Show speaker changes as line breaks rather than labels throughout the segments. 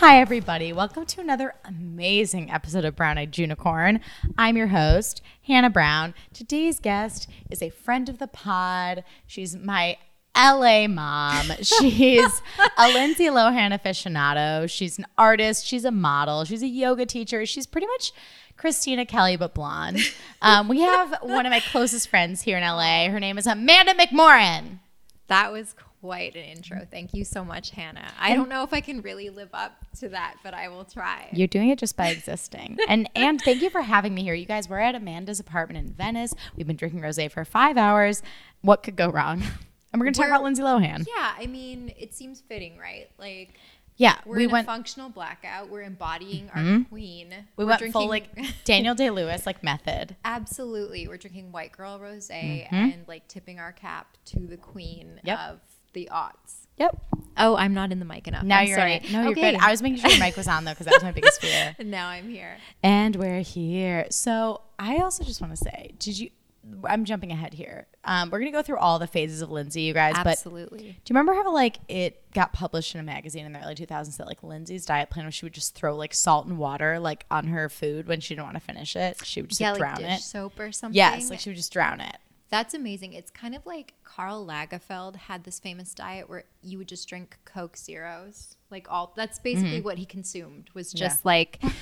Hi, everybody. Welcome to another amazing episode of Brown Eyed Unicorn. I'm your host, Hannah Brown. Today's guest is a friend of the pod. She's my LA mom. She's a Lindsay Lohan aficionado. She's an artist. She's a model. She's a yoga teacher. She's pretty much Christina Kelly, but blonde. Um, we have one of my closest friends here in LA. Her name is Amanda McMorran.
That was quite an intro. Thank you so much, Hannah. I don't know if I can really live up to that, but I will try.
You're doing it just by existing. and and thank you for having me here. You guys, we're at Amanda's apartment in Venice. We've been drinking rosé for five hours. What could go wrong? And we're gonna talk about Lindsay Lohan.
Yeah, I mean, it seems fitting, right? Like
Yeah,
we're
we
in
went.
a functional blackout. We're embodying our queen.
we
We're
went full like Daniel Day Lewis like method.
absolutely. We're drinking white girl rosé
Mm-hmm.
and like tipping our cap to the queen
Yep.
of the aughts.
Yep.
Oh, I'm not in the mic enough.
Now
I'm
you're
sorry.
in it. No, you're
Okay.
good. I was making sure your mic was on though because that was my biggest fear.
And now I'm here.
And we're here. So I also just want to say, did you? I'm jumping ahead here. Um, we're gonna go through all the phases of Lindsay, you guys. But
Absolutely.
Do you remember how like it got published in a magazine in the early 2000s that like Lindsay's diet plan was she would just throw like salt and water like on her food when she didn't want to finish it. She would just
yeah,
like,
like
drown
dish
it.
soap or something.
Yes, like she would just drown it.
That's amazing. It's kind of like Karl Lagerfeld had this famous diet where you would just drink Coke Zeros. Like all that's basically what he consumed was
Mm-hmm. Yeah.
just like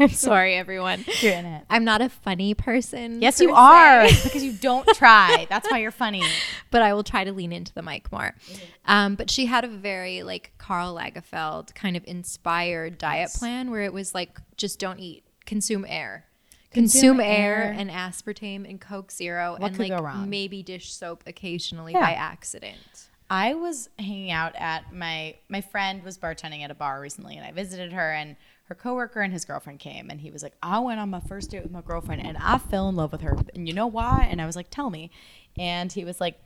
I'm sorry everyone.
You're in it.
I'm not a funny person.
Yes, you are because you don't try. That's why you're funny.
but I will try to lean into the mic more.
Mm-hmm.
Um, but she had a very like Karl Lagerfeld kind of inspired diet plan where it was like just don't eat, consume air.
Consume
Consume, air,
air.
and aspartame and Coke Zero
What
and like maybe dish soap occasionally
Yeah.
by accident.
I was hanging out at my my friend was bartending at a bar recently, and I visited her, and her coworker and his girlfriend came, and he was like, "I went on my first date with my girlfriend, and I fell in love with her, and you know why?" And I was like, "Tell me," and he was like.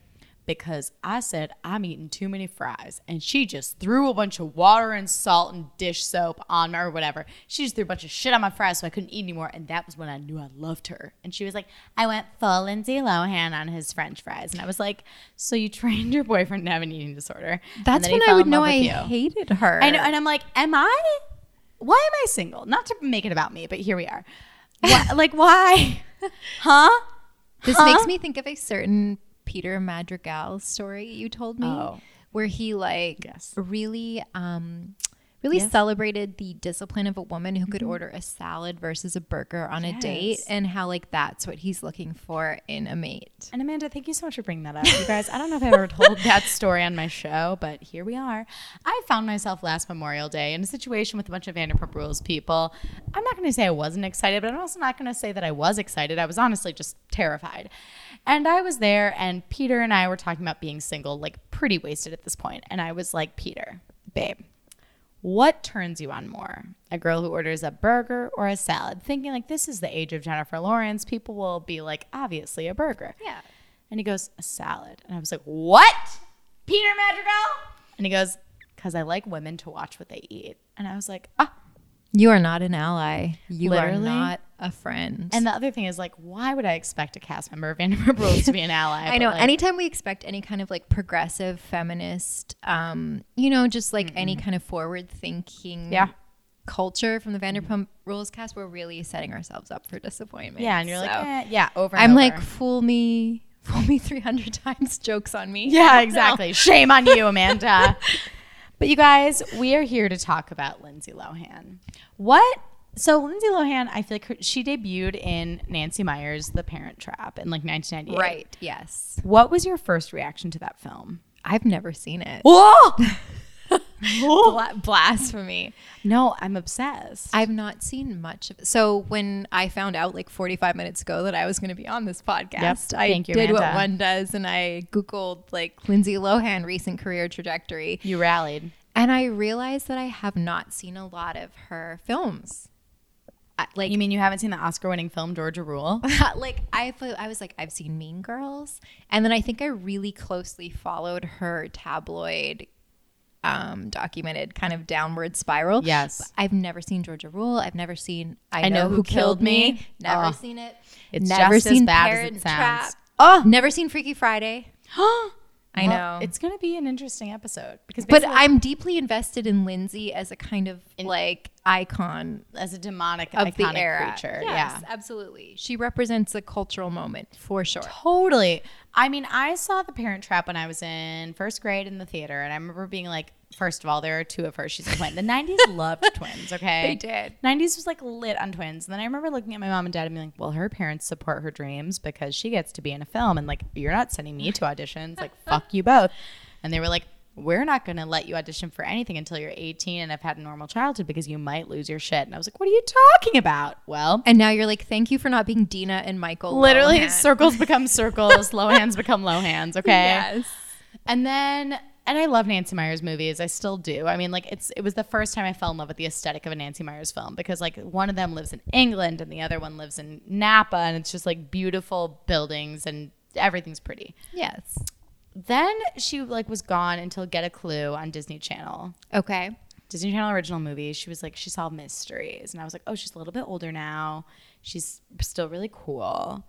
Because I said I'm eating too many fries, and she just threw a bunch of water and salt and dish soap on me or whatever. She just threw a bunch of shit on my fries, so I couldn't eat anymore. And that was when I knew I loved her. And she was like, "I went full Lindsay Lohan on his French fries," and I was like, "So you trained your boyfriend to have an eating disorder?"
That's when I would know I
you.
hated her.
I know, and I'm like, am I? Why am I single? Not to make it about me, but here we are. Why, like, why? Huh?
This
Huh?
makes me think of a certain Peter Madrigal story you told me,
Oh.
where he like
Yes.
really, um, really
Yes. Mm-hmm.
celebrated the discipline of a woman who could order a salad versus a burger on a date, and how like that's what he's looking for in a mate.
And Amanda, thank you so much for bringing that up. You guys, I don't know if I've ever told that story on my show, but here we are. I found myself last Memorial Day in a situation with a bunch of Vanderpump Rules people. I'm not going to say I wasn't excited, but I'm also not going to say that I was excited. I was honestly just terrified. And I was there, and Peter and I were talking about being single, like pretty wasted at this point. And I was like, Peter, babe, what turns you on more? A girl who orders a burger or a salad? Thinking like this is the age of Jennifer Lawrence, people will be like, obviously a burger.
Yeah.
And he goes, a salad. And I was like, what? Peter Madrigal? And he goes, because I like women to watch what they eat. And I was like, ah.
You are not an ally. You
Literally.
are not a friend.
And the other thing is like, why would I expect a cast member of Vanderpump Rules to be an ally?
I know.
like,
anytime we expect any kind of like progressive feminist, um, you know, just like any kind of forward thinking
Yeah.
culture from the Vanderpump Rules cast, we're really setting ourselves up for disappointment.
yeah, and you're like, eh, yeah, over. And
I'm
over.
like, fool me, fool me 300 times. Jokes on me.
Yeah, exactly. Shame on you, Amanda. But you guys, we are here to talk about Lindsay Lohan. What? So Lindsay Lohan, I feel like her, she debuted in Nancy Meyers' The Parent Trap in like 1998.
Right. Yes.
What was your first reaction to that film?
I've never seen it.
Whoa!
Bla- blasphemy.
no, I'm obsessed.
I've not seen much of it. So when I found out like 45 minutes ago that I was going to be on this podcast, I
Thank you,
did what one does and I Googled like Lindsay Lohan recent career trajectory.
you rallied.
And I realized that I have not seen a lot of her films. Like,
You mean you haven't seen the Oscar-winning film Georgia Rule?
like I, I was like, I've seen Mean Girls, and then I think I really closely followed her tabloid, um, documented kind of downward spiral.
Yes.
But I've never seen Georgia Rule. I've never seen I,
I
know, who, killed me. Never
Oh.
seen it.
It's
never
just as
seen
bad as it sounds.
Trap.
Oh,
Never seen Freaky Friday. I
Well,
know.
it's gonna be an interesting episode because
but I'm deeply invested in Lindsay as a kind of like icon
as a demonic
of
iconic
the era.
creature,
Yes,
yeah.
absolutely. She represents a cultural moment for sure.
Totally. I mean, I saw The Parent Trap when I was in first grade in the theater, and I remember being like, first of all, there are two of her. She's a twin. The 90s loved twins, okay?
They did.
90s was like lit on twins. And then I remember looking at my mom and dad and being like, well, her parents support her dreams because she gets to be in a film. And like, you're not sending me to auditions. Like, fuck you both. And they were like, we're not going to let you audition for anything until you're 18 and have had a normal childhood because you might lose your shit. And I was like, what are you talking about? Well,
And now you're like, thank you for not being Dina and Michael.
literally
Lohan.
circles become circles, low hands become low hands, okay?
Yes.
And then and I love Nancy Meyers movies. I still do. I mean, like it's it was the first time I fell in love with the aesthetic of a Nancy Meyers film because like one of them lives in England and the other one lives in Napa and it's just like beautiful buildings and everything's pretty.
Yes.
Then she like was gone until Get a Clue on Disney Channel.
Okay.
Disney Channel original movie. She was like she solved mysteries and I was like, "Oh, she's a little bit older now. She's still really cool."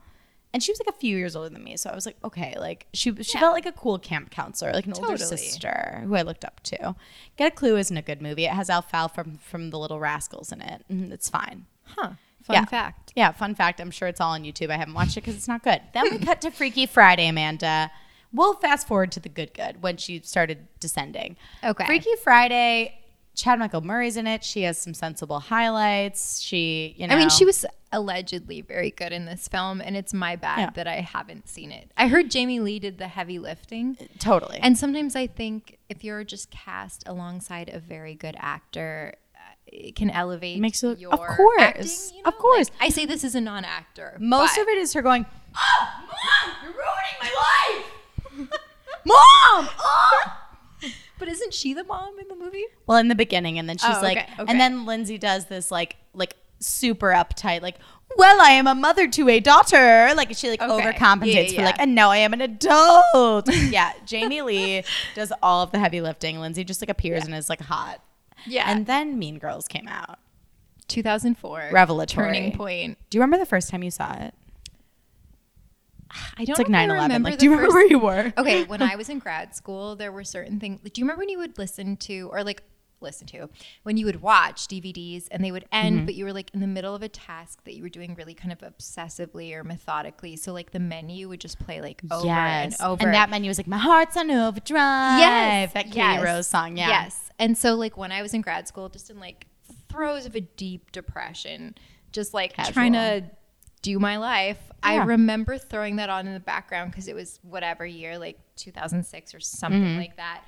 And she was like a few years older than me, so I was like, "Okay, like she she felt like a cool camp counselor, like an older sister who I looked up to." Get a Clue isn't a good movie. It has Alfalfa from from the Little Rascals in it. and It's fine.
Huh. Fun
Yeah.
fact.
Yeah, fun fact. I'm sure it's all on YouTube. I haven't watched it because it's not good. Then we cut to Freaky Friday, Amanda. We'll fast forward to the good good when she started descending.
Okay.
Freaky Friday, Chad Michael Murray's in it. She has some sensible highlights. She, you know.
I mean, she was allegedly very good in this film, and it's my bad
Yeah.
that I haven't seen it. I heard Jamie Lee did the heavy lifting.
totally.
And sometimes I think if you're just cast alongside a very good actor, uh, it can elevate
Makes it,
your
of course,
acting, you
of course.
Like, I say this as a non-actor.
Most of it is her going, Oh, Mom, you're ruining my life. Mom! Oh!
But isn't she the mom in the movie?
Well, in the beginning, and then she's
Oh,
like,
okay, okay.
and then Lindsay does this like, like super uptight, like, well, I am a mother to a daughter. Like she like
Okay.
overcompensates
Yeah,
for like, and now I am an adult. yeah, Jamie Lee does all of the heavy lifting. Lindsay just like appears and is like hot.
Yeah.
And then Mean Girls came out.
2004.
Revelatory.
Turning point.
Do you remember the first time you saw it?
I don't know.
It's like
know
9 11.
remember
Like, do you remember
first-
where you were?
okay, when I was in grad school, there were certain things. Do you remember when you would listen to, or like listen to, when you would watch DVDs and they would end,
Mm-hmm.
but you were like in the middle of a task that you were doing really kind of obsessively or methodically. So like the menu would just play like over
yes.
and over.
And that menu was like, my heart's on overdrive.
yes,
That Katy
yes,
Rose song. Yeah.
Yes. And so like when I was in grad school, just in like throes of a deep depression, just like trying to do my life, I remember throwing that on in the background because it was whatever year, like 2006 or something
Mm-hmm.
like that.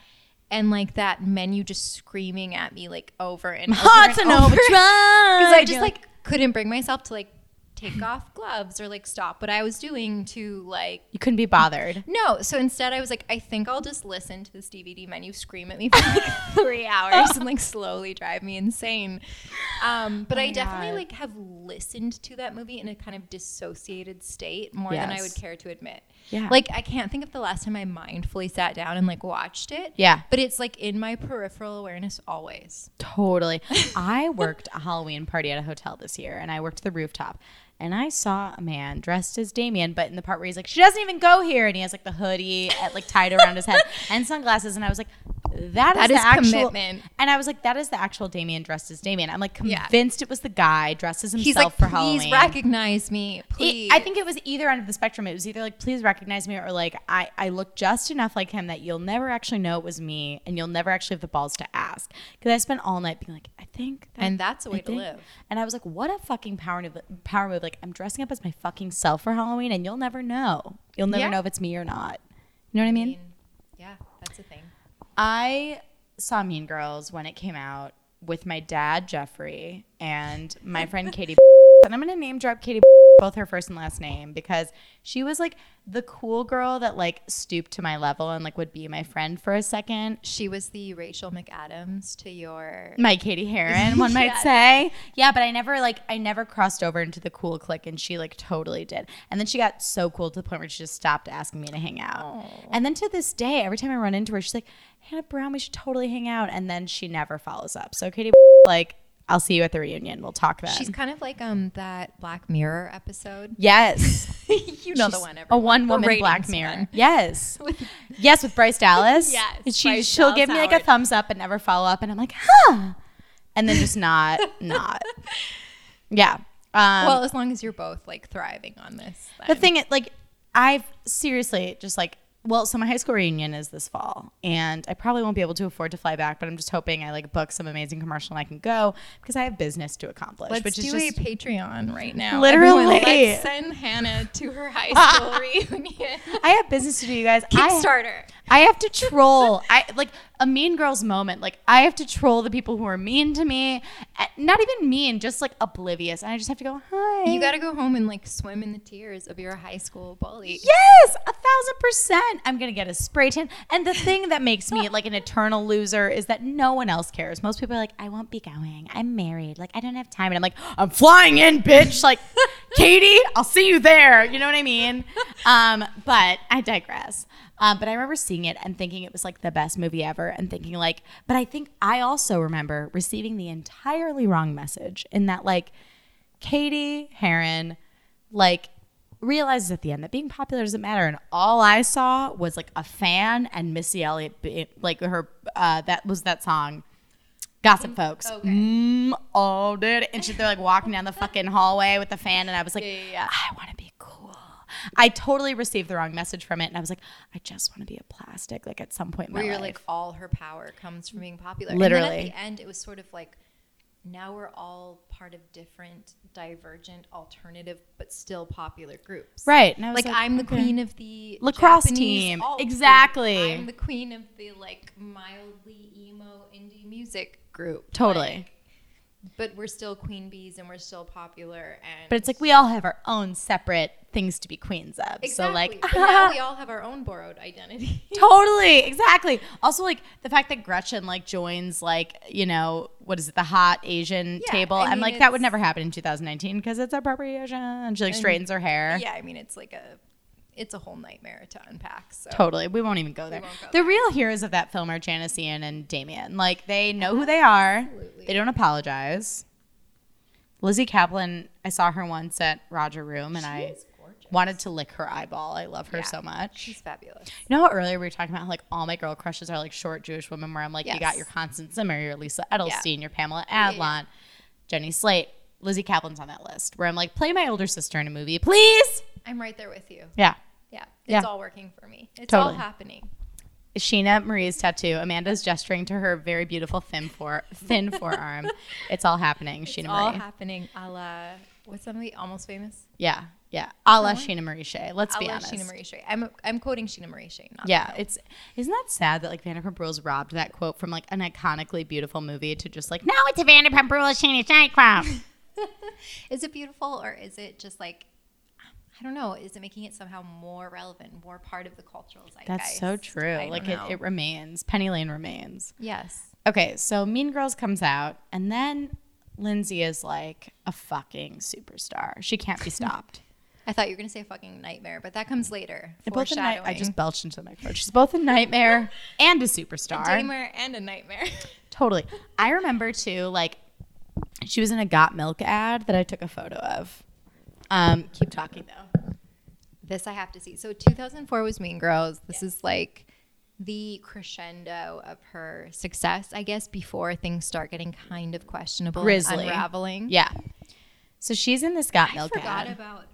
And like that menu just screaming at me like over and over.
Heart's
and over. Because I just
You're
like couldn't bring myself to like take off gloves or like stop what I was doing to like
you couldn't be bothered.
no, so instead I was like, I think I'll just listen to this DVD menu scream at me for like three hours and like slowly drive me insane. Um, but
Oh
I definitely
God.
like have listened to that movie in a kind of dissociated state more than I would care to admit.
Yeah.
Like I can't think of the last time I mindfully sat down and like watched it.
Yeah.
But it's like in my peripheral awareness always.
Totally. I worked a Halloween party at a hotel this year and I worked the rooftop. And I saw a man dressed as Damien, but in the part where he's like, she doesn't even go here. And he has like the hoodie at, like tied around his head and sunglasses. And I was like, that is
That
the actual.
commitment.
And I was like, that is the actual Damien dressed as Damien. I'm like
Yeah.
convinced it was the guy dressed as himself
He's like,
for
please
Halloween.
recognize me,
It-
please.
I think it was either end of the spectrum. It was either like, please recognize me, or like, I, I look just enough like him that you'll never actually know it was me, and you'll never actually have the balls to ask. Because I spent all night being like, I think, that-
And that's a way to
think-
live.
And I was like, what a fucking power move! Power move! Like, I'm dressing up as my fucking self for Halloween, and you'll never know. You'll never
Yeah.
know if it's me or not. You know what I mean?
yeah, that's a thing.
I saw Mean Girls when it came out with my dad Jeffrey and my friend Katie. and I'm gonna name drop Katie both her first and last name because she was like the cool girl that like stooped to my level and like would be my friend for a second.
She was the Rachel McAdams to your
My Cady Heron, one might say. Yeah, but I never like I never crossed over into the cool clique, and she like totally did. And then she got so cool to the point where she just stopped asking me to hang out. And then to this day, every time I run into her, she's like, "Hannah Brown, we should totally hang out." And then she never follows up. So Katie, like, I'll see you at the reunion. We'll talk then.
She's kind of like um that Black Mirror episode.
yes.
you know the
She's
one.
A one woman Black Mirror.
one.
Yes. yes, with Bryce Dallas.
Yes,
And she
Bryce
she'll
Dallas
give me like a thumbs up and never follow up and I'm like, huh. And then just not not. Yeah. Um
well, as long as you're both like thriving on this.
the thing is like I've seriously just like well, so my high school reunion is this fall, and I probably won't be able to afford to fly back, but I'm just hoping I like book some amazing commercial and I can go because I have business to accomplish.
Let's
which
do
is
a Patreon right now.
Literally.
Everyone, let's send Hannah to her high school reunion.
I have business to do, you guys. I,
Kickstarter.
I have to troll. I like a mean girls moment. Like I have to troll the people who are mean to me. Not even mean, just like oblivious. And I just have to go, hi.
You got to go home and like swim in the tears of your high school bully.
Yes, a thousand percent. I'm gonna get a spray tan. And the thing that makes me like an eternal loser is that no one else cares. Most people are like, I won't be going. I'm married. Like I don't have time. And I'm like, I'm flying in, bitch. Like, Katie, I'll see you there. You know what I mean? Um, but I digress. Um, but I remember seeing it and thinking it was like the best movie ever, and thinking like, but I think I also remember receiving the entirely wrong message in that like Cady Heron, like realizes at the end that being popular doesn't matter and all i saw was like a fan and missy elliott be- like her uh that was that song gossip folks
okay.
mm, oh dude and she, they're like walking down the fucking hallway with the fan and i was like
Yeah, yeah, yeah.
i want to be i totally received the wrong message from it and i was like i just want to be a plastic like at some point in
Where
my
you're
life.
like all her power comes from being popular.
Literally.
And then at the end, it was sort of like now we're all part of different, divergent, alternative, but still popular groups.
right and I was
Like,
like,
I'm the
okay.
queen of the
Lacrosse
Japanese
team.
alt group.
Exactly.
I'm the queen of the like mildly emo indie music group.
Totally.
Like, but we're still queen bees and we're still popular and
but it's like we all have our own separate things to be queens of.
Exactly.
so like
but now we all have our own borrowed identity.
totally exactly. Also like the fact that gretchen like joins like you know what is it the hot asian
Yeah,
table?
I
i'm
mean,
like that would never happen in 2019 because it's appropriation. And she like straightens her hair.
yeah, I mean it's like a it's a whole nightmare to unpack. So
totally we won't even go there
go
the
there.
real heroes of that film are janis ian and damien like they know who they are
Absolutely.
they don't apologize lizzy caplan i saw her once at roger room and i wanted to lick her eyeball i love her
Yeah.
so much
She's fabulous.
You know how earlier we were talking about how like all my girl crushes are like short Jewish women where I'm like, you got your Constance Zimmer, your Lisa Edelstein, your Pamela
yeah,
Adlon, Jenny Slate, Lizzy Caplan's on that list. Where I'm like, play my older sister in a movie, please.
I'm right there with you.
Yeah.
Yeah, it's
Yeah.
all working for me. It's
Totally.
all happening.
Scheana Marie's tattoo. Amanda's gesturing to her very beautiful thin fore thin forearm. It's all happening.
It's
Scheana
all
Marie.
All happening a la what's movie? Almost Famous.
yeah, yeah. A la. Scheana Marie Shay. Let's
A
be
la
honest.
Scheana Marie Shay. I'm I'm quoting Scheana Marie Shay.
Yeah, it's isn't that sad that like Vanderpump Rules robbed that quote from like an iconically beautiful movie to just like no, it's a Vanderpump Rules Scheana Shay quote.
is it beautiful or is it just like I don't know? Is it making it somehow more relevant, more part of the cultural zeitgeist?
That's so true.
I don't
Like it, it remains. Penny Lane remains.
yes.
Okay, so Mean Girls comes out, and then Lindsay is like a fucking superstar. She can't be stopped.
I thought you were gonna say a fucking nightmare, but that comes later.
Both a night- I just belched into the microphone. She's both a nightmare and a superstar.
Damer and a nightmare.
Totally. I remember too, like she was in a Got Milk ad that I took a photo of. Um, keep talking though.
This I have to see. So 2004 was Mean Girls. This is like the crescendo of her success, I guess, before things start getting kind of questionable
Grizzly.
unraveling.
Yeah. So she's in this Got
I
Milk
forgot
ad.
about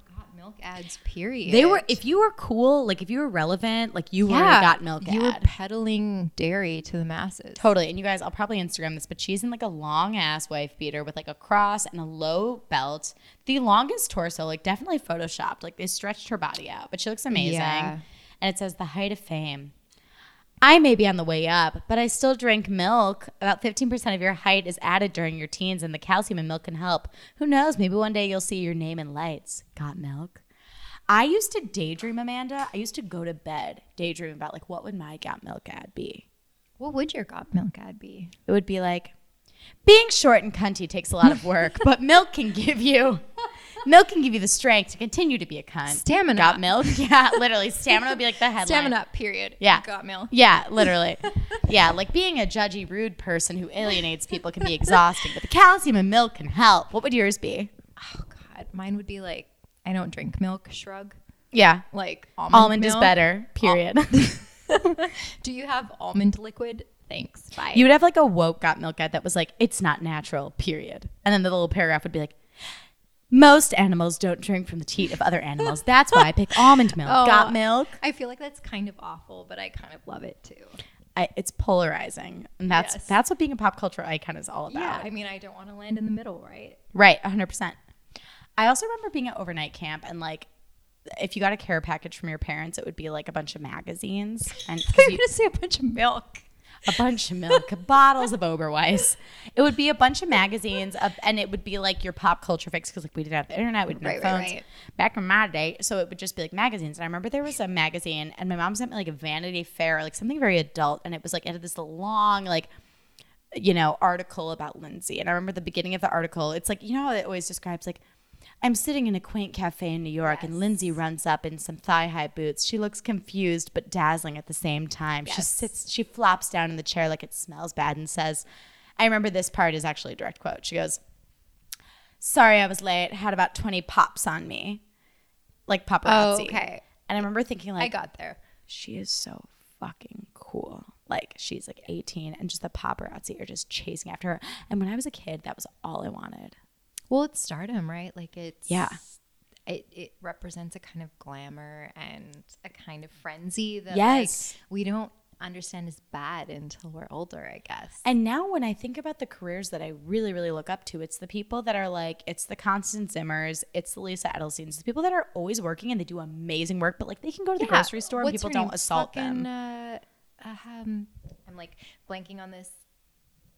Milk ads, period.
They were if you were cool, like if you were relevant, like you were Got Milk
You were peddling dairy to the masses.
Totally. And you guys, I'll probably Instagram this, but she's in like a long ass wife beater with like a cross and a low belt. The longest torso, like definitely photoshopped. Like they stretched her body out, but she looks amazing.
Yeah.
And it says the height of fame. I may be on the way up, but I still drink milk. About 15% of your height is added during your teens, and the calcium in milk can help. Who knows? Maybe one day you'll see your name in lights. Got milk? I used to daydream, Amanda. I used to go to bed daydream about like what would my got milk ad be?
What would your Got Milk ad be?
It would be like, being short and cunty takes a lot of work, but milk can give you milk can give you the strength to continue to be a cunt.
Stamina.
Got milk? Yeah, literally. Stamina would be like the headline.
Stamina, period.
Yeah.
Got milk.
Yeah, literally. yeah, like being a judgy, rude person who alienates people can be exhausting, but the calcium in milk can help. What would yours be?
Oh, God. Mine would be like, I don't drink milk, shrug.
Yeah,
Like almond,
almond is better. Period.
Do you have almond liquid? Thanks. Bye.
you would have like a woke got milk ad that was like, "It's not natural." Period. And then the little paragraph would be like. Most animals don't drink from the teat of other animals. That's why I pick almond milk.
Oh.
Got milk?
I feel like that's kind of awful, but I kind of love it too.
I, it's polarizing, and that's
Yes.
that's what being a pop culture icon is all about.
Yeah. I mean, I don't want to land in the middle, right?
Right, 100%. I also remember being at overnight camp and like if you got a care package from your parents, it would be like a bunch of magazines And
You're
you-
going to say a bunch of milk.
A bunch of milk, bottles of Oberweis. It would be a bunch of magazines, of, and it would be like your pop culture fix because like we didn't have the internet, we didn't
Right,
have
right,
phones
right.
back in my day, so it would just be like magazines. And I remember there was a magazine, and my mom sent me like a Vanity Fair, like something very adult, and it was like it had this long like you know article about Lindsay. And I remember the beginning of the article. It's like you know how it always describes like. I'm sitting in a quaint cafe in New York, and Lindsay runs up in some thigh high boots. She looks confused but dazzling at the same time. She sits, she flops down in the chair like it smells bad and says, I remember this part is actually a direct quote. She goes, Sorry I was late. Had about 20 pops on me. Like paparazzi.
Oh, okay.
And I remember thinking, like,
I got there.
she is so fucking cool. Like she's like 18 and just the paparazzi are just chasing after her. And when I was a kid, that was all I wanted.
Well, it's stardom, right? Like it's
Yeah.
It, it represents a kind of glamour and a kind of frenzy that
Yes.
like, we don't understand is bad until we're older, I guess.
And now when I think about the careers that I really, really look up to, it's the people that are like, it's the Constance Zimmers, it's the Lisa Edelsteins, the people that are always working and they do amazing work, but like they can go to the
Yeah.
grocery store and people don't assault
Fucking,
them.
Uh, um, I'm like blanking on this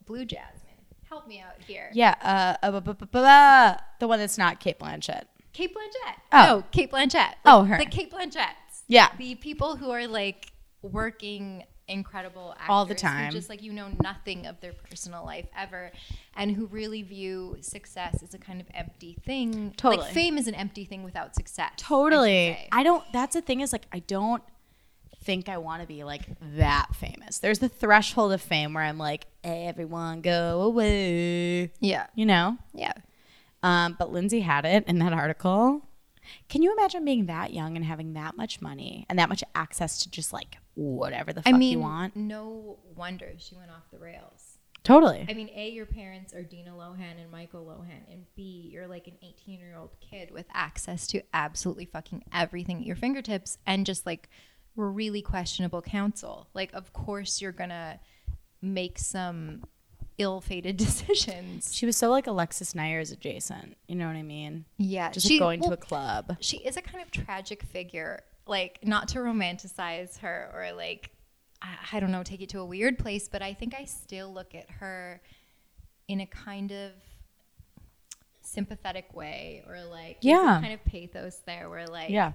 blue jasmine. Help me out here.
Yeah, uh, uh, bu- bu- uh, the one that's not Cate Blanchett.
Cate Blanchett.
Oh.
No, Cate Blanchett. Like,
Oh, her.
The Cate Blanchetts.
Yeah.
The people who are like working incredible actors
All the time.
just like you know nothing of their personal life ever and who really view success as a kind of empty thing.
Totally.
Like fame is an empty thing without success.
Totally.
say.
I don't. That's the thing is like I don't think I want to be like that famous. There's the threshold of fame where I'm like, everyone go away.
yeah.
You know.
Yeah.
Um, but Lindsay had it in that article. Can you imagine being that young and having that much money and that much access to just like whatever the
I
fuck
mean,
you want?
no wonder she went off the rails.
Totally.
I mean, A, your parents are Dina Lohan and Michael Lohan, and B, you're like an 18 year old kid with access to absolutely fucking everything at your fingertips and just like really questionable counsel. Like, of course, you're gonna make some ill fated decisions.
she was so like Alexis Neiers adjacent. You know what I mean?
Yeah.
Just like going to a club.
she is a kind of tragic figure. Like, not to romanticize her or like, I, I don't know, take it to a weird place, but I think I still look at her in a kind of sympathetic way or like,
Yeah.
kind of pathos there where like,
Yeah.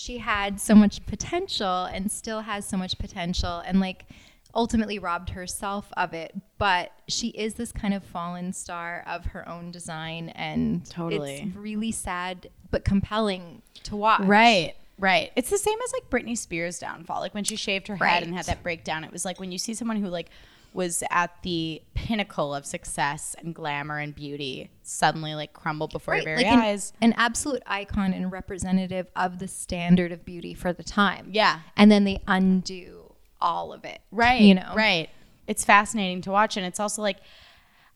She had so much potential and still has so much potential and like ultimately robbed herself of it but she is this kind of fallen star of her own design and
Totally.
it's really sad but compelling to watch
Right. Right. It's the same as like Britney Spears' downfall. Like when she shaved her head and had that breakdown, it was like when you see someone who like was at the pinnacle of success and glamour and beauty suddenly like crumble before
right
your very
like an,
eyes.
an absolute icon and representative of the standard of beauty for the time
Yeah.
and then they undo all of it
Right.
you know
Right. It's fascinating to watch. And it's also like,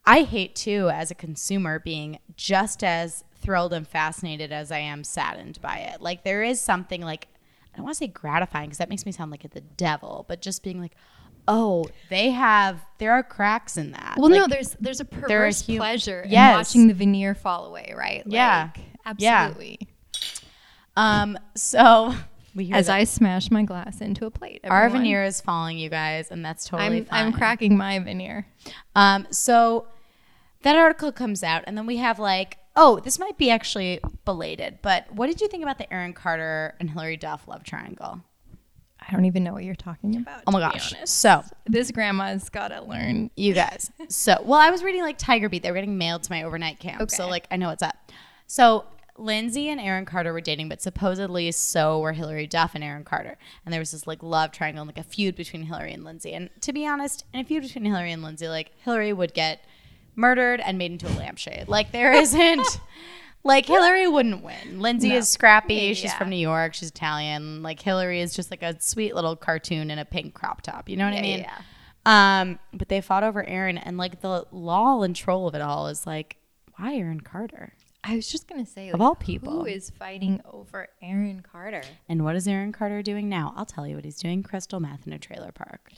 I hate too, as a consumer, being just as thrilled and fascinated as I am saddened by it. Like, there is something like, I don't want to say gratifying because that makes me sound like the devil, but just being like, oh, they have, there are cracks in that.
Well, no, there's there's a perverse
hu-
pleasure
Yes.
in watching the veneer fall away, right?
Yeah.
Like,
Yeah.
absolutely.
Um, so
As
that
I smash my glass into a plate,
our veneer is falling, you guys, and that's totally
I'm
fine.
I'm cracking my veneer.
Um, so that article comes out, and then we have like, oh, this might be actually belated, but what did you think about the Aaron Carter and Hilary Duff love triangle?
I don't even know what you're talking about.
Oh my gosh. So
This grandma's gotta learn.
you guys. So, well, I was reading like Tiger Beat. They were getting mailed to my overnight camp. So, like, I know what's up. So, Lindsay and Aaron Carter were dating, but supposedly so were Hilary Duff and Aaron Carter. And there was this like love triangle, and, like a feud between Hilary and Lindsay. And to be honest, in a feud between Hilary and Lindsay, like Hilary would get murdered and made into a lampshade. Like, there isn't. Like Hilary wouldn't win. Lindsay
No.
is scrappy.
Yeah,
She's from New York. She's Italian. Like Hilary is just like a sweet little cartoon in a pink crop top. You know what I mean?
yeah,
Um, but they fought over Aaron, and like the law and troll of it all is like, why Aaron Carter?
I was just gonna say,
Of all people.
who is fighting over Aaron Carter?
And what is Aaron Carter doing now? I'll tell you what he's doing: crystal meth in a trailer park.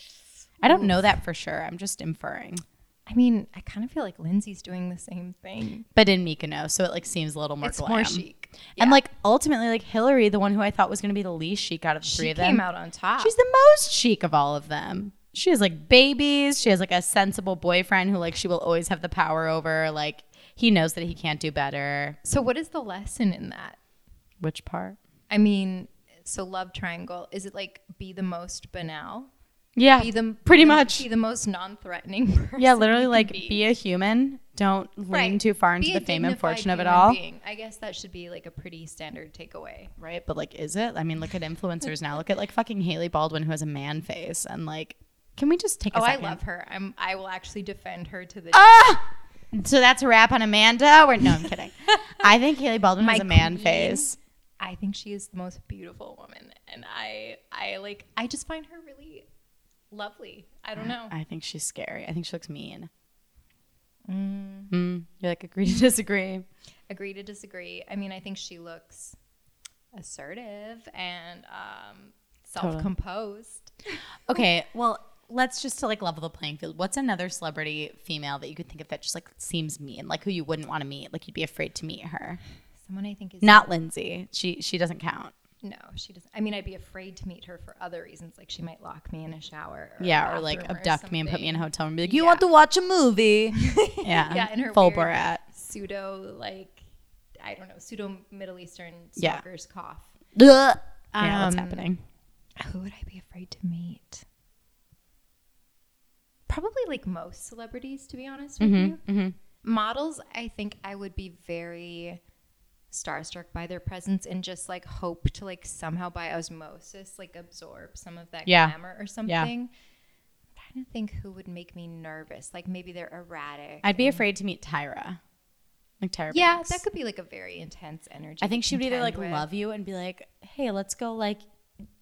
I don't know that for sure. I'm just inferring.
I mean, I kind of feel like Lindsay's doing the same thing.
But in Mykonos, so it like seems a little more
it's
glam.
more chic.
And like ultimately, like Hilary, the one who I thought was going to be the least chic out of the three
she
of
came out on top.
she's the most chic of all of them. She has like babies. She has like a sensible boyfriend who like she will always have the power over. Like he knows that he can't do better.
so what is the lesson in that?
Which part?
I mean, so love triangle is it like be the most banal?
Yeah,
Be the
pretty
be
much.
be the most non-threatening. Person
Yeah, literally, like
be.
be a human. Don't lean
Right.
too far into the fame and fortune of it all.
being. I guess that should be like a pretty standard takeaway.
Right, but like, is it? I mean, look at influencers now. Look at like fucking Hailey Baldwin who has a man face, and like, can we just take a
Oh, I love her. I'm. I will actually defend her to the.
Ah! So that's a wrap on Amanda. Or no, I'm kidding. I think Hailey Baldwin
My
has a man
queen.
face.
I think she is the most beautiful woman, and I, I like. I just find her really lovely. I don't know.
I think she's scary. I think she looks mean.
Mm,
Mm, you're like agree to disagree.
agree to disagree. I mean, I think she looks assertive and um, self-composed.
Okay, well, let's just to like level the playing field. What's another celebrity female that you could think of that just like seems mean, like who you wouldn't want to meet, like you'd be afraid to meet her?
Someone I think is
Not Lindsay. She she doesn't count.
No, she doesn't. I mean, I'd be afraid to meet her for other reasons, like she might lock me in a shower. Or a
Yeah, or like
bathroom or
abduct me and put me in a hotel and be like, "You
Yeah.
want to watch a movie?" yeah,
Yeah, in her
full
weird
Borat.
pseudo like I don't know pseudo Middle Eastern
Yeah.
cough.
Ugh. yeah, what's
Um,
happening?
Who would I be afraid to meet? Probably like most celebrities, to be honest with you.
hmm
Models, I think I would be very starstruck by their presence and just like hope to like somehow by osmosis like absorb some of that
Yeah.
glamour or something. I'm trying to think who would make me nervous. Like maybe they're erratic.
I'd be afraid to meet Tyra, like Tyra.
Yeah,
Banks.
that could be like a very intense energy.
I think she would either like
with.
love you and be like, "Hey, let's go like."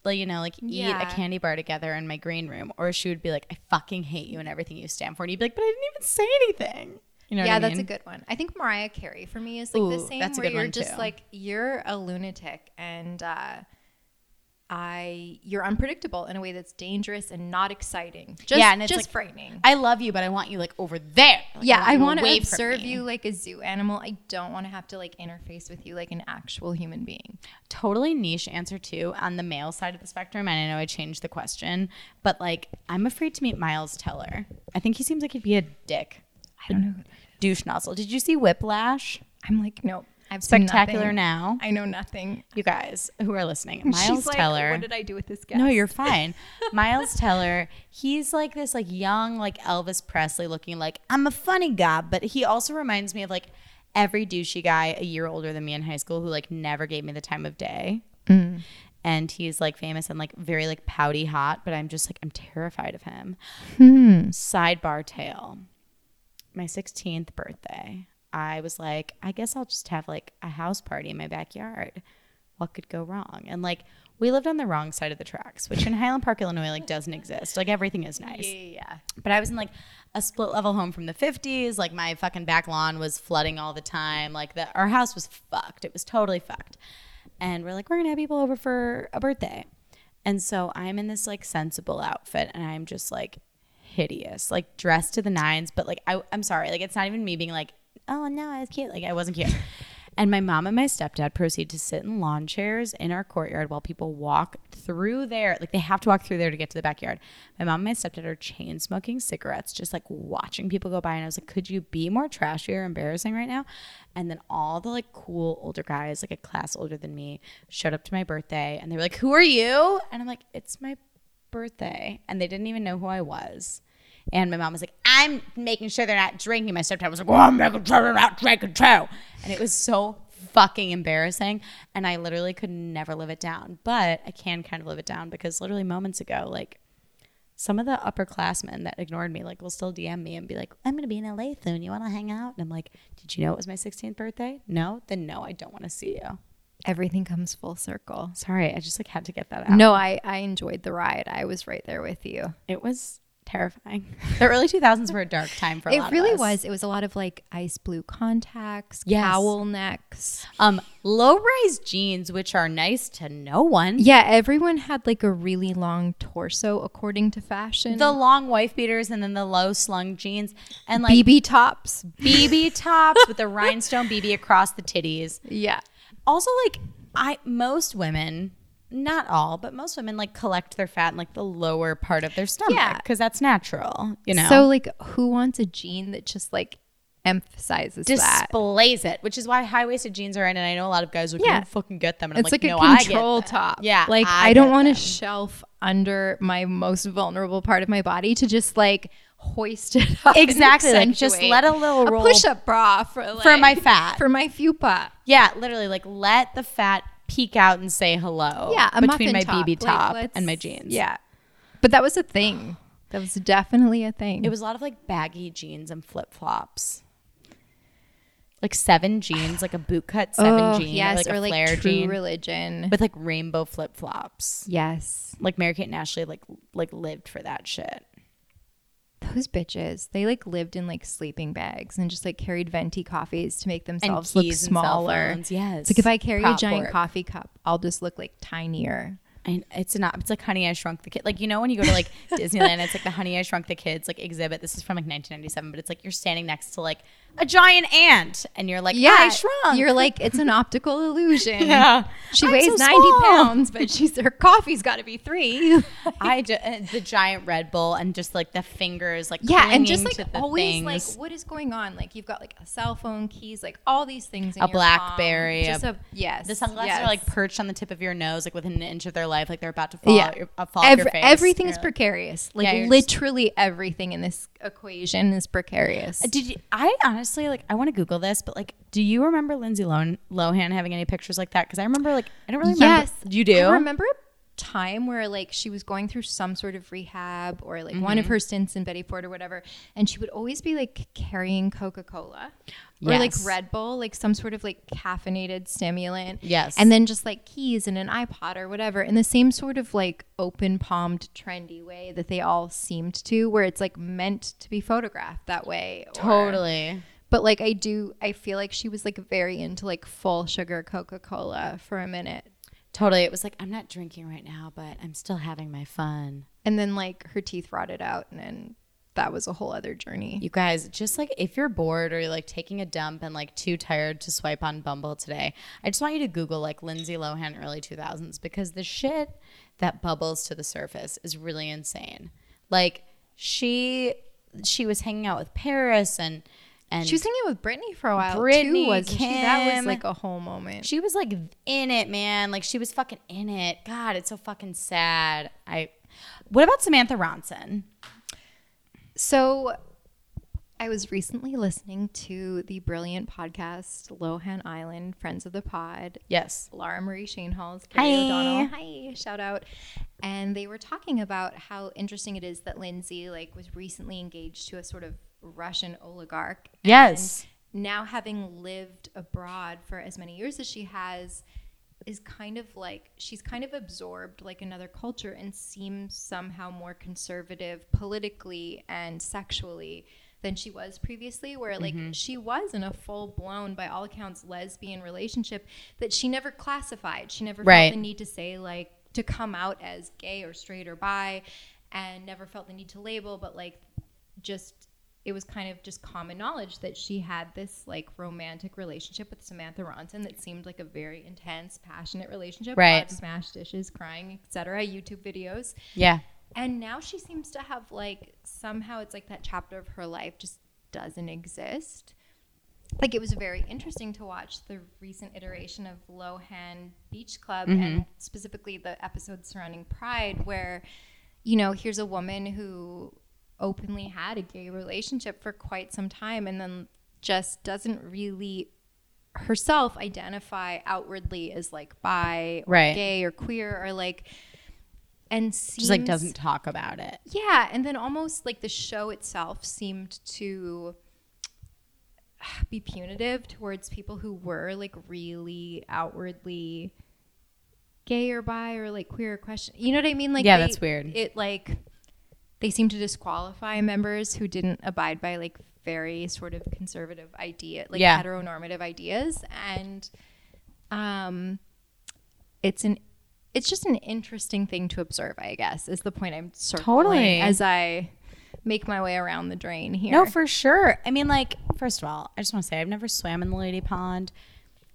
Like you know, like eat a candy bar together in my green room, or she would be like, "I fucking hate you and everything you stand for," and you'd be like, "But I didn't even say anything." You know?
yeah, that's a good one. I think Mariah Carey for me is like the same
that's a
where you're just
too.
like you're a lunatic and uh I you're unpredictable in a way that's dangerous and not exciting. Just,
Yeah, and it's
just
like,
frightening.
I love you, but I want you like over there. Like,
yeah, I want to observe you like a zoo animal. I don't want to have to like interface with you like an actual human being.
totally niche answer too on the male side of the spectrum and i know i changed the question but like i'm afraid to meet miles teller i think he seems like he'd be a dick
I don't know.
douche nozzle did you see whiplash
I'm like, nope. I've
spectacular
nothing.
now
I know nothing.
you guys who are listening
She's
miles
like,
teller
What did I do with this guy?
no you're fine miles teller he's like this like young like elvis presley looking like i'm a funny guy but he also reminds me of like every douchey guy a year older than me in high school who like never gave me the time of day mm. and he's like famous and like very like pouty hot but i'm just like i'm terrified of him hmm. sidebar tale my 16th birthday i was like i guess i'll just have like a house party in my backyard what could go wrong and like we lived on the wrong side of the tracks which in highland park illinois like doesn't exist like everything is nice
Yeah,
but I was in like a split level home from the 50s. Like my fucking back lawn was flooding all the time. Like the our house was fucked. It was totally fucked. And we're like, we're gonna have people over for a birthday. And so I'm in this like sensible outfit and I'm just like hideous, like dressed to the nines. But like I, I'm sorry, like it's not even me being like, oh no, I was cute. Like I wasn't cute. And my mom and my stepdad proceed to sit in lawn chairs in our courtyard while people walk through there. Like they have to walk through there to get to the backyard. My mom and my stepdad are chain smoking cigarettes, just like watching people go by. And I was like, could you be more trashy or embarrassing right now? And then all the like cool older guys, like a class older than me, showed up to my birthday and they were like, Who are you? And I'm like, It's my birthday. And they didn't even know who I was. And my mom was like, I'm making sure they're not drinking. My stepdad was like, Well, I'm making sure they're not drinking too. And it was so fucking embarrassing. And I literally could never live it down. But I can kind of live it down because literally moments ago, like some of the upperclassmen that ignored me, like, will still DM me and be like, I'm going to be in LA soon. You want to hang out? And I'm like, Did you know it was my 16th birthday? No? Then no, I don't want to see you.
Everything comes full circle.
Sorry, I just like had to get that out.
No, I, I enjoyed the ride. I was right there with you.
It was terrifying. The early 2000s were a dark time for a
It
lot
really
of us.
was. It was a lot of like ice blue contacts,
Yes.
cowl necks.
Um, low rise jeans, which are nice to no one.
Yeah, everyone had like a really long torso according to fashion.
The long wife beaters and then the low slung jeans and like
BB tops.
BB tops with the rhinestone BB across the titties.
Yeah.
Also, like I most women, not all, but most women like collect their fat in like the lower part of their stomach
Yeah.
because that's natural. You know,
So like who wants a jean that just like emphasizes that?
displays it, which is why high waisted jeans are in. And I know a lot of guys like,
Yeah.
yeah. fucking get them. And
It's
I'm like,
like,
no,
a
I get
control
that.
top.
Yeah,
Like
I
I, don't want a shelf under my most vulnerable part of my body to just like hoist it up.
Exactly, like, just let a little roll-
push up bra for like,
For my fat.
for my fupa.
Yeah, literally, like let the fat peek out and say hello.
Yeah,
between my
top.
BB top
let's-
and my jeans.
Yeah, but that was a thing. That was definitely a thing.
it was a lot of like baggy jeans and flip flops. Like seven jeans, like a boot cut seven
oh,
jean,
yes,
or like
or
a
like
flare
True
jean
Religion.
with like rainbow flip flops.
yes,
Like Mary Kate and Ashley, like like lived for that shit.
Those bitches. They like lived in like sleeping bags and just like carried venti coffees to make themselves look
keys and cell
smaller.
Yes,
It's like if I carry a giant
work.
coffee cup, I'll just look like tinier.
And it's not. It's like Honey I Shrunk the Kid. Like you know when you go to like Disneyland, it's like the Honey I Shrunk the Kids like exhibit. This is from like 1997, but it's like you're standing next to like a giant ant, and you're like, yeah I shrunk.
You're like, it's an optical illusion.
Yeah.
She
I'm
weighs
so
90
small.
pounds, but she's her coffee's got to be three.
I ju- uh, the giant Red Bull and just like the fingers like
yeah, and just like always
things.
like what is going on? Like you've got like a cell phone, keys, like all these things. In
A
your
BlackBerry,
palm. Just
a-
a, yes.
the sunglasses
yes.
are like perched on the tip of your nose, like within an inch of their life, like they're about to fall,
Yeah.
out your, uh, fall
Every,
your face.
everything is
like-
precarious. Like
Yeah, you're just-
literally everything in this equation is precarious.
Did you, I honestly like? I want to Google this, but like, do you remember Lindsay Lohan, Lohan having any pictures like that? Because I remember like I don't really remember.
Yes,
you do.
I remember a time where like she was going through some sort of rehab or like one
Mm-hmm.
of her stints in Betty Ford or whatever, and she would always be like carrying Coca Cola or like Red Bull, like some sort of like caffeinated stimulant.
Yes.
and then just like keys and an iPod or whatever, in the same sort of like open palmed, trendy way that they all seemed to, where it's like meant to be photographed that way. or-
Totally.
But like I do, I feel like she was like very into like full sugar Coca Cola for a minute.
Totally. It was like, I'm not drinking right now, but I'm still having my fun.
and then like her teeth rotted out and then that was a whole other journey
You guys, just like if you're bored or you're like taking a dump and like too tired to swipe on Bumble today, I just want you to Google like Lindsay Lohan early 2000s because the shit that bubbles to the surface is really insane. Like she she was hanging out with Paris and and
she was hanging with Britney for a while
Britney,
too wasn't she that was like a whole moment
she was like in it, man. Like she was fucking in it. God, it's so fucking sad. I What about Samantha Ronson?
so I was recently listening to the brilliant podcast Lohan Island Friends of the Pod
Yes.
Laura Marie Shanehalls, Carrie
Hi.
O'Donnell. Hi, shout out. And they were talking about how interesting it is that Lindsay like was recently engaged to a sort of Russian oligarch.
Yes.
Now having lived abroad for as many years as she has is kind of like she's kind of absorbed like another culture and seems somehow more conservative politically and sexually than she was previously where like
Mm-hmm.
she was in a full blown by all accounts lesbian relationship that she never classified she never
Right.
felt the need to say like to come out as gay or straight or bi and never felt the need to label but like just it was kind of just common knowledge that she had this like romantic relationship with Samantha Ronson that seemed like a very intense, passionate relationship.
Right.
A lot of smash dishes, crying, etc. YouTube videos.
Yeah.
And now she seems to have like somehow it's like that chapter of her life just doesn't exist. Like it was very interesting to watch the recent iteration of Lohan Beach Club and mm-hmm. specifically the episode surrounding Pride, where, you know, here's a woman who openly had a gay relationship for quite some time and then just doesn't really herself identify outwardly as like bi or
Right.
gay or queer or like and seems,
Just like doesn't talk about it.
yeah and then almost like the show itself seemed to be punitive towards people who were like really outwardly gay or bi or like queer question you know what i mean like
Yeah,
they-
that's weird.
it like they seem to disqualify members who didn't abide by like very sort of conservative idea like
Yeah.
heteronormative ideas and um it's an it's just an interesting thing to observe i guess is the point i'm circling
Totally.
as i make my way around the drain here
No, for sure. I mean, like, first of all, I just want to say I've never swam in the Lady Pond.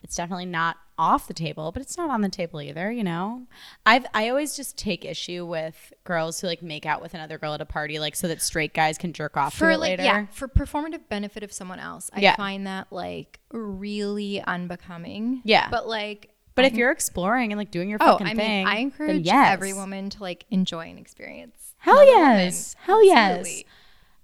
It's definitely not off the table, but it's not on the table either, you know? I've I always just take issue with girls who like make out with another girl at a party, like so that straight guys can jerk off
for like
later.
yeah for performative benefit of someone else i
Yeah.
find that like really unbecoming
Yeah.
but like
But if you're exploring and like doing your
Oh,
fucking
I mean,
thing,
I
then
encourage
yes.
every woman to like enjoy an experience.
Hell
another woman.
yes. Hell yes.
Absolutely.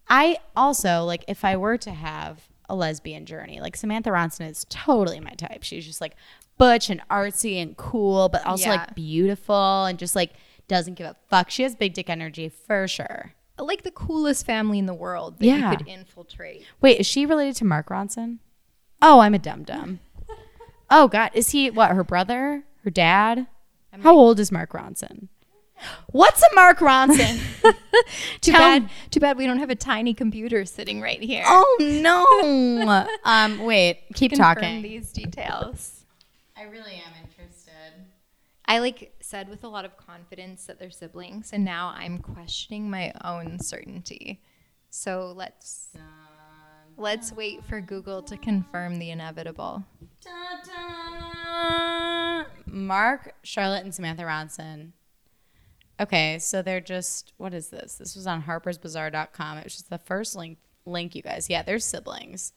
I also like if I were to have a lesbian journey, like Samantha Ronson is totally my type. She's just like butch and artsy and cool, but also
Yeah.
like beautiful and just like doesn't give a fuck. She has big dick energy for sure.
Like the coolest family in the world that
Yeah.
you could infiltrate.
Wait, is she related to Mark Ronson? Oh, I'm a dum dum. oh God, is he what? Her brother? Her dad? How old is Mark Ronson? What's a Mark Ronson?
Too
Tell-
bad. Too bad we don't have a tiny computer sitting right here.
Oh no. um, wait, keep
confirm
talking.
these details.
I really am interested.
I like said with a lot of confidence that they're siblings, and now I'm questioning my own certainty. So let's let's wait for Google to confirm the inevitable.
Mark, Charlotte, and Samantha Ronson. Okay, so they're just what is this? This was on harpersbazaar.com. It was just the first link link, you guys. Yeah, they're siblings.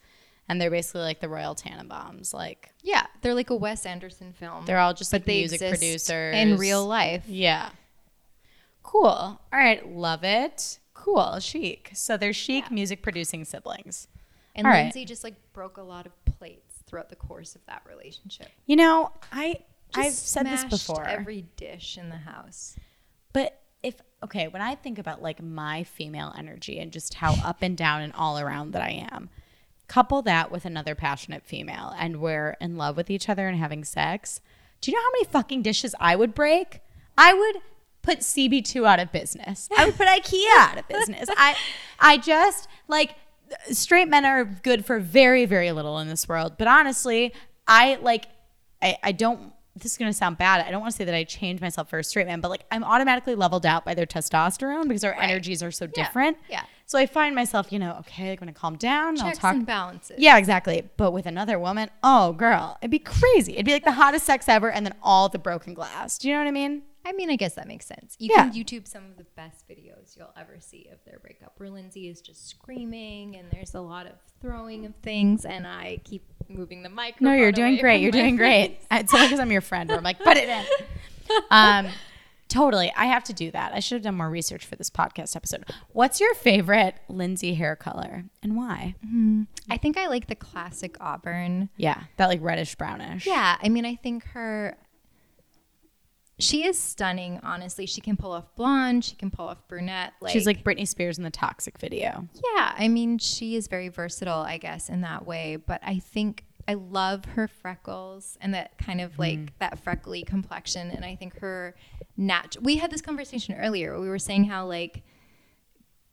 And they're basically like the Royal Tenenbaums. Like
Yeah, they're like a Wes Anderson film.
they're all just
but
like
they
music
exist
producers
in real life.
Yeah. Cool. All right, love it. Cool, chic. So they're chic music producing siblings.
And
All right.
Lindsay just like broke a lot of plates throughout the course of that relationship.
You know, I
Just
I've said this
smashed
before.
Every dish in the house.
But if okay, when I think about like my female energy and just how up and down and all around that I am, couple that with another passionate female and we're in love with each other and having sex. Do you know how many fucking dishes I would break? I would put CB2 out of business. I would put IKEA out of business. I I just like straight men are good for very very little in this world, but honestly, I like I, I don't this is gonna sound bad. I don't want to say that I changed myself for a straight man, but like I'm automatically leveled out by their testosterone because our energies are so different.
yeah.
So I find myself, you know, okay, I'm gonna calm down. and I'll
Checks
talk.
and balances.
Yeah, exactly. But with another woman, oh girl, it'd be crazy. It'd be like the hottest sex ever, and then all the broken glass. Do you know what I mean?
I mean, I guess that makes sense. You
Yeah.
can YouTube some of the best videos you'll ever see of their breakup where Lindsay is just screaming and there's a lot of throwing of things and I keep moving the mic.
No, you're doing great. You're doing great. It's only because I'm your friend. Where I'm like, put it in. Um, totally. I have to do that. I should have done more research for this podcast episode. What's your favorite Lindsay hair color and why? Mm-hmm.
I think I like the classic auburn.
Yeah, that like reddish brownish.
Yeah, I mean, I think her. She is stunning, honestly. She can pull off blonde. She can pull off brunette. Like,
She's like Britney Spears in the Toxic video.
Yeah, I mean, she is very versatile, I guess, in that way. But I think I love her freckles and that kind of like mm. that freckly complexion. And I think her natural. We had this conversation earlier. Where we were saying how like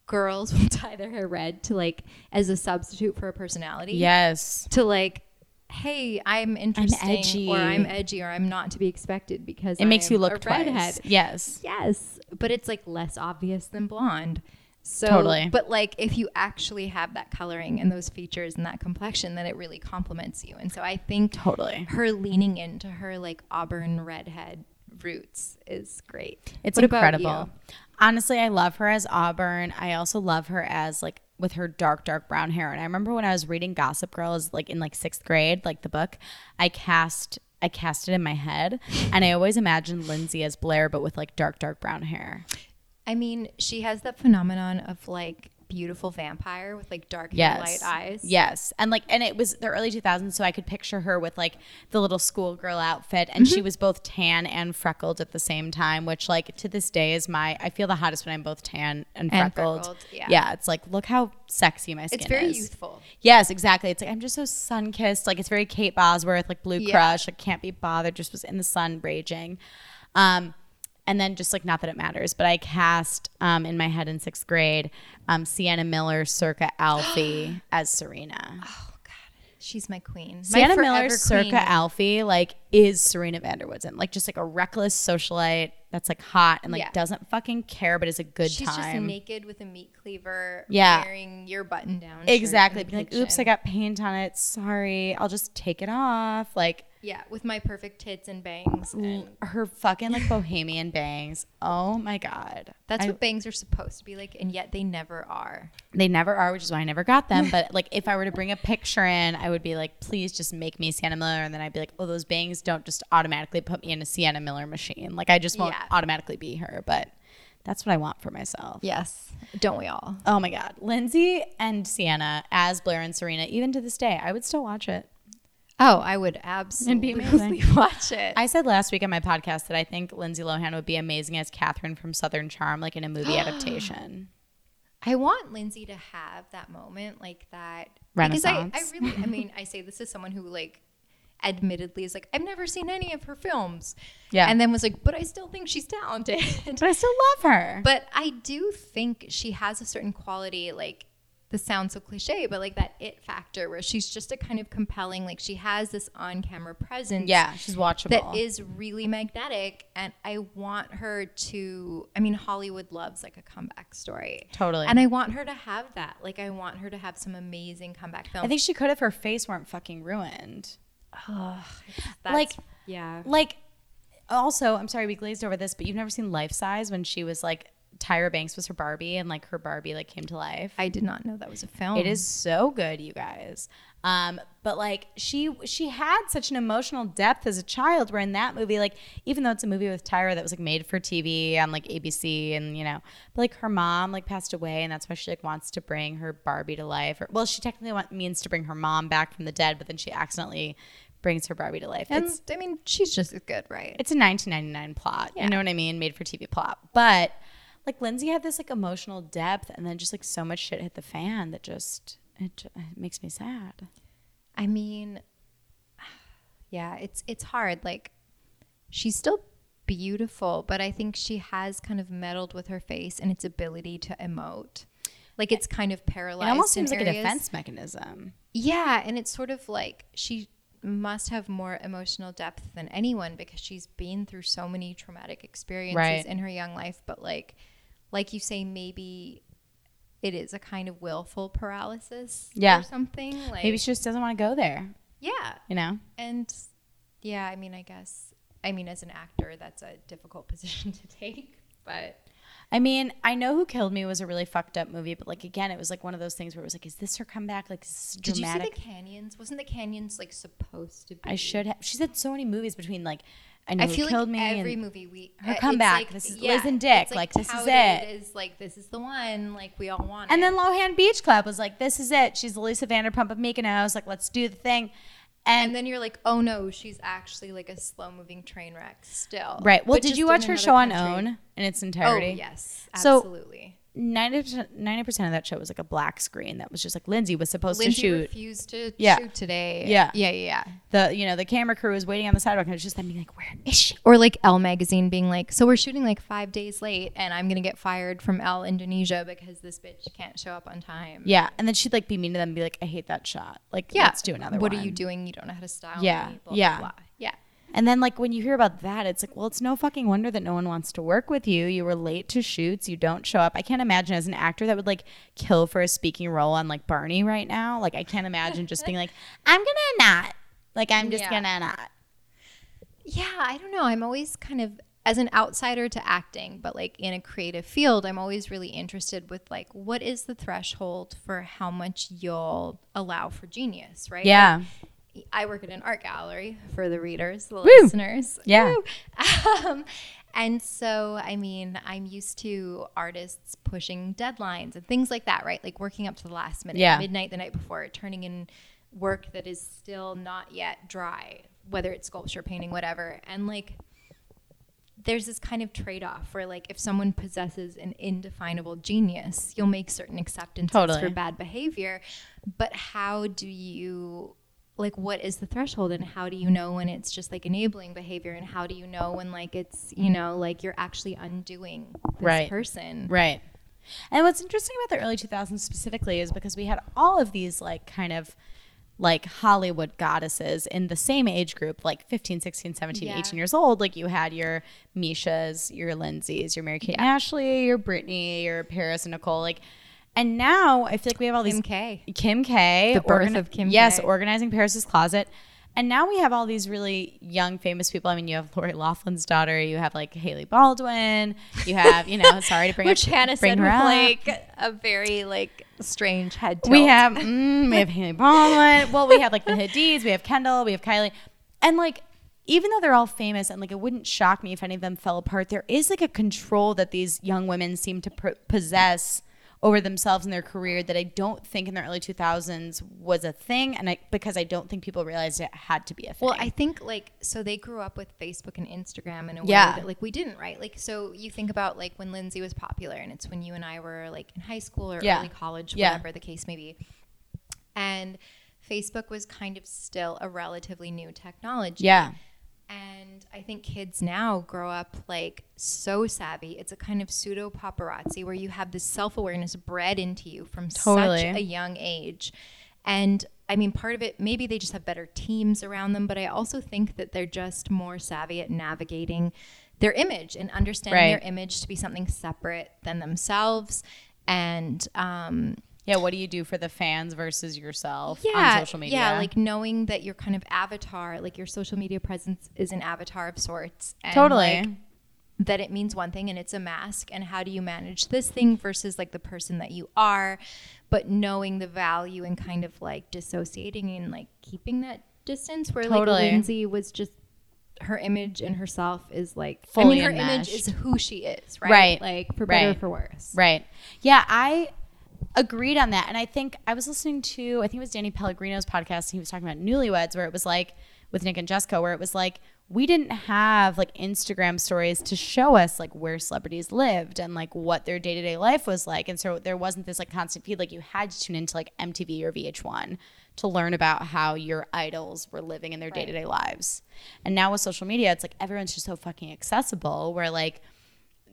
girls will dye their hair red to like as a substitute for a personality.
Yes.
To like, hey, I'm interesting,
edgy.
or I'm edgy, or I'm not to be expected because
It makes
I'm
you look
a
twice.
redhead.
Yes.
Yes, but it's like less obvious than blonde. So,
Totally.
But like, if you actually have that coloring and those features and that complexion, then it really complements you. And so I think
Totally.
her leaning into her like auburn redhead roots is great.
It's
What
incredible. Honestly, I love her as Auburn. I also love her as like with her dark, dark brown hair. And I remember when I was reading Gossip Girl as like in like sixth grade, like the book, I cast I cast it in my head, and I always imagined Lindsay as Blair, but with like dark, dark brown hair.
I mean, she has that phenomenon of like beautiful vampire with like dark hair, light eyes.
Yes. And like and it was the early 2000s so I could picture her with like the little schoolgirl outfit and
Mm-hmm.
she was both tan and freckled at the same time which like to this day is my I feel the hottest when I'm both tan and
And
freckled.
freckled, yeah.
it's like look how sexy my skin is.
It's very
is.
youthful.
Yes, exactly. It's like I'm just so sun kissed. Like it's very Kate Bosworth, like Blue
Yeah.
Crush. Like can't be bothered. Just was in the sun raging. Um, and then just like not that it matters, but I cast um, in my head in sixth grade um, Sienna Miller, circa Alfie as Serena.
Oh God, she's my queen. My
Sienna Miller,
forever
circa
queen.
Alfie, like is Serena van der Woodsen, like just like a reckless socialite that's like hot and like
Yeah.
doesn't fucking care, but is a good
She's just naked with a meat cleaver,
Yeah.
wearing your button down.
Exactly. Being like, oops, I got paint on it. Sorry. I'll just take it off. Like
yeah, with my perfect tits and bangs. And
her fucking like bohemian bangs. Oh my god.
that's
I-
what bangs are supposed to be like, and yet they never are.
they never are, which is why I never got them. But like if I were to bring a picture in, I would be like, please just make me Sienna Miller, and then I'd be like, oh, those bangs don't just automatically put me in a Sienna Miller machine. Like I just won't
Yeah.
automatically be her, but that's what I want for myself.
Yes, don't we all?
Oh my god, Lindsay and Sienna as Blair and Serena, even to this day, I would still watch it.
Oh, I would absolutely
amazing.
watch it.
I said last week on my podcast that I think Lindsay Lohan would be amazing as Kathryn from Southern Charm, like in a movie adaptation.
I want Lindsay to have that moment, like that renaissance. Because I, I really, I mean, I say this as someone who, like, admittedly is like, I've never seen any of her films.
Yeah.
And then was like, but I still think she's talented.
But I still love her.
but I do think she has a certain quality, like, this sounds so cliche, but like that it factor where she's just a kind of compelling, like, she has this on camera presence.
yeah, she's watchable.
That is really magnetic, and I want her to. I mean, Hollywood loves like a comeback story,
Totally.
and I want her to have that. Like, I want her to have some amazing comeback films.
I think she could if her face weren't fucking ruined.
That's,
like-
yeah,
Like, also, I'm sorry we glazed over this, but you've never seen Life Size when she was like Tyra Banks was her Barbie and like her Barbie like came to life.
I did not know that was a film.
It is so good, you guys. Um, but like she she had such an emotional depth as a child. Where in that movie, like even though it's a movie with Tyra that was like made for TV on like ABC and you know, but like her mom like passed away, and that's why she like wants to bring her Barbie to life. Or well, she technically want, means to bring her mom back from the dead, but then she accidentally brings her Barbie to life.
And
it's
I mean, she's just as good, right?
it's a 1999 plot.
Yeah.
You know what I mean? Made for TV plot. But like Lindsay had this like emotional depth, and then just like so much shit hit the fan that just it, it makes me sad.
I mean, yeah, it's it's hard. Like, she's still beautiful, but I think she has kind of meddled with her face and its ability to emote. Like, it's kind of
It
paralyzed.
almost
in
seems like a defense mechanism.
Yeah, and it's sort of like she must have more emotional depth than anyone because she's been through so many traumatic experiences
Right.
in her young life. But like, like you say, maybe it is a kind of willful paralysis,
Yeah.
or something. Like,
Maybe she just doesn't want to go there.
yeah,
You know?
and yeah, I mean, I guess, I mean, as an actor, that's a difficult position to take, but
I mean, I know Who Killed Me was a really fucked up movie, but like again, it was like one of those things where it was like, is this her comeback? Like, is this
did you see the canyons? Wasn't the canyons like supposed to be?
I should have. She's had so many movies between like, I know
I feel
Killed
like
Me.
every movie we
her
uh,
comeback,
like-
this is Liz and Dick,
it's,
like, this is it.
Is like this is the one. Like we all want.
And
it.
then Lohan Beach Club was like, this is it. She's the Lisa Vanderpump of Mykonos. Like, let's do the thing. And,
and then you're like, oh no, she's actually like a slow moving train wreck still.
right. Well,
but
did you watch her show on
country.
OWN in its entirety?
Oh yes,
So-
absolutely.
90 percent of that show was like a black screen that was just like Lindsay was supposed
Lindsay
to shoot.
Lindsay refused to
Yeah.
shoot today.
Yeah.
yeah, yeah, yeah.
the you know the camera crew was waiting on the sidewalk and it was just them being like, where is she?
Or like Elle magazine being like, so we're shooting like five days late, and I'm gonna get fired from Elle Indonesia because this bitch can't show up on time.
Yeah, and then she'd like be mean to them and be like, I hate that shot. Like,
Yeah.
let's do another one.
What
one.
are you doing? You don't know how to style
Yeah,
me. Blah,
yeah.
Blah, blah. Yeah.
And then like when you hear about that, it's like, well, it's no fucking wonder that no one wants to work with you. You were late to shoots, you don't show up. I can't imagine as an actor that would like kill for a speaking role on like Barney right now. Like I can't imagine just being like, I'm gonna not. Like I'm just
Yeah.
gonna not.
Yeah, I don't know. I'm always kind of as an outsider to acting, but like in a creative field, I'm always really interested with like what is the threshold for how much you'll allow for genius, right?
Yeah.
Like, I work at an art gallery for the readers, the
Woo!
listeners.
Yeah.
Um, and so, I mean, I'm used to artists pushing deadlines and things like that, right? Like working up to the last minute,
Yeah.
midnight the night before, turning in work that is still not yet dry, whether it's sculpture, painting, whatever. And like, there's this kind of trade off where, like, if someone possesses an indefinable genius, you'll make certain acceptances
Totally.
for bad behavior. But how do you, like, what is the threshold and how do you know when it's just like enabling behavior and how do you know when, like, it's, you know, like you're actually undoing this
Right.
person?
Right. And what's interesting about the early 2000s specifically is because we had all of these like kind of like Hollywood goddesses in the same age group, like 15, 16, 17,
Yeah.
18 years old. Like you had your Mischas, your Lindsays, your Mary Kate and Ashley, your Britney, your Paris and Nicole. Like, and now I feel like we have all these
Kim K.
Kim K.
The birth of Kim
Yes,
K.
organizing Paris's closet. And now we have all these really young, famous people. I mean, you have Lori Loughlin's daughter. You have like Hailey Baldwin. You have, you know, sorry to bring
Which
up,
Hannah
bring
said
her up.
like a very like strange head tilt.
We have, mm, we have Hailey Baldwin. Well, we have like the Hadids. We have Kendall. We have Kylie. And like, even though they're all famous, and like it wouldn't shock me if any of them fell apart, there is like a control that these young women seem to pr- possess over themselves and their career that I don't think in the early 2000s was a thing, and I because I don't think people realized it had to be a thing.
Well, I think like so they grew up with Facebook and Instagram in a
Yeah.
way that like we didn't, right? Like so you think about like when Lindsay was popular and it's when you and I were like in high school or
Yeah.
early college,
Yeah.
whatever the case may be. And Facebook was kind of still a relatively new technology.
yeah,
And I think kids now grow up like so savvy. It's a kind of pseudo paparazzi where you have this self awareness bred into you from
Totally.
such a young age. And I mean, part of it, maybe they just have better teams around them, but I also think that they're just more savvy at navigating their image and understanding
Right.
their image to be something separate than themselves. And um,
yeah. What do you do for the fans versus yourself
yeah,
on social media?
Yeah, like knowing that your kind of avatar, like your social media presence is an avatar of sorts. And
Totally.
like, that it means one thing and it's a mask. And how do you manage this thing versus like the person that you are, but knowing the value and kind of like dissociating and like keeping that distance where
Totally.
like Lindsay was just her image and herself is like
Fully
I mean her image is who she is, right?
Right.
Like for better
Right.
or for worse.
Right. Yeah, I agreed on that. And I think I was listening to, I think it was Danny Pellegrino's podcast, and he was talking about newlyweds, where it was like, with Nick and Jessica, where it was like, we didn't have like Instagram stories to show us like where celebrities lived and like what their day to day life was like. And so there wasn't this like constant feed. Like you had to tune into like MTV or VH1 to learn about how your idols were living in their day to day lives. And now with social media, it's like everyone's just so fucking accessible where like,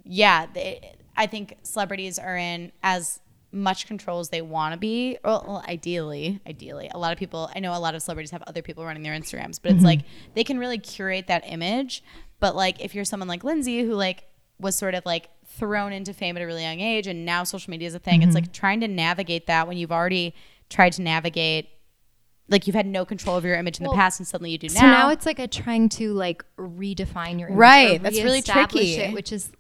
yeah, they, I think celebrities are in as much control as they want to be. Well, well, ideally, ideally, a lot of people. I know a lot of celebrities have other people running their Instagrams, but it's mm-hmm. like they can really curate that image. But like, if you're someone like Lindsay, who like was sort of like thrown into fame at a really young age, and now social media is a thing, it's mm-hmm. like trying to navigate that when you've already tried to navigate. Like you've had no control of your image in the past, and suddenly you do now.
So now it's like a trying to like redefine your image
Right, that's really tricky.
it, which is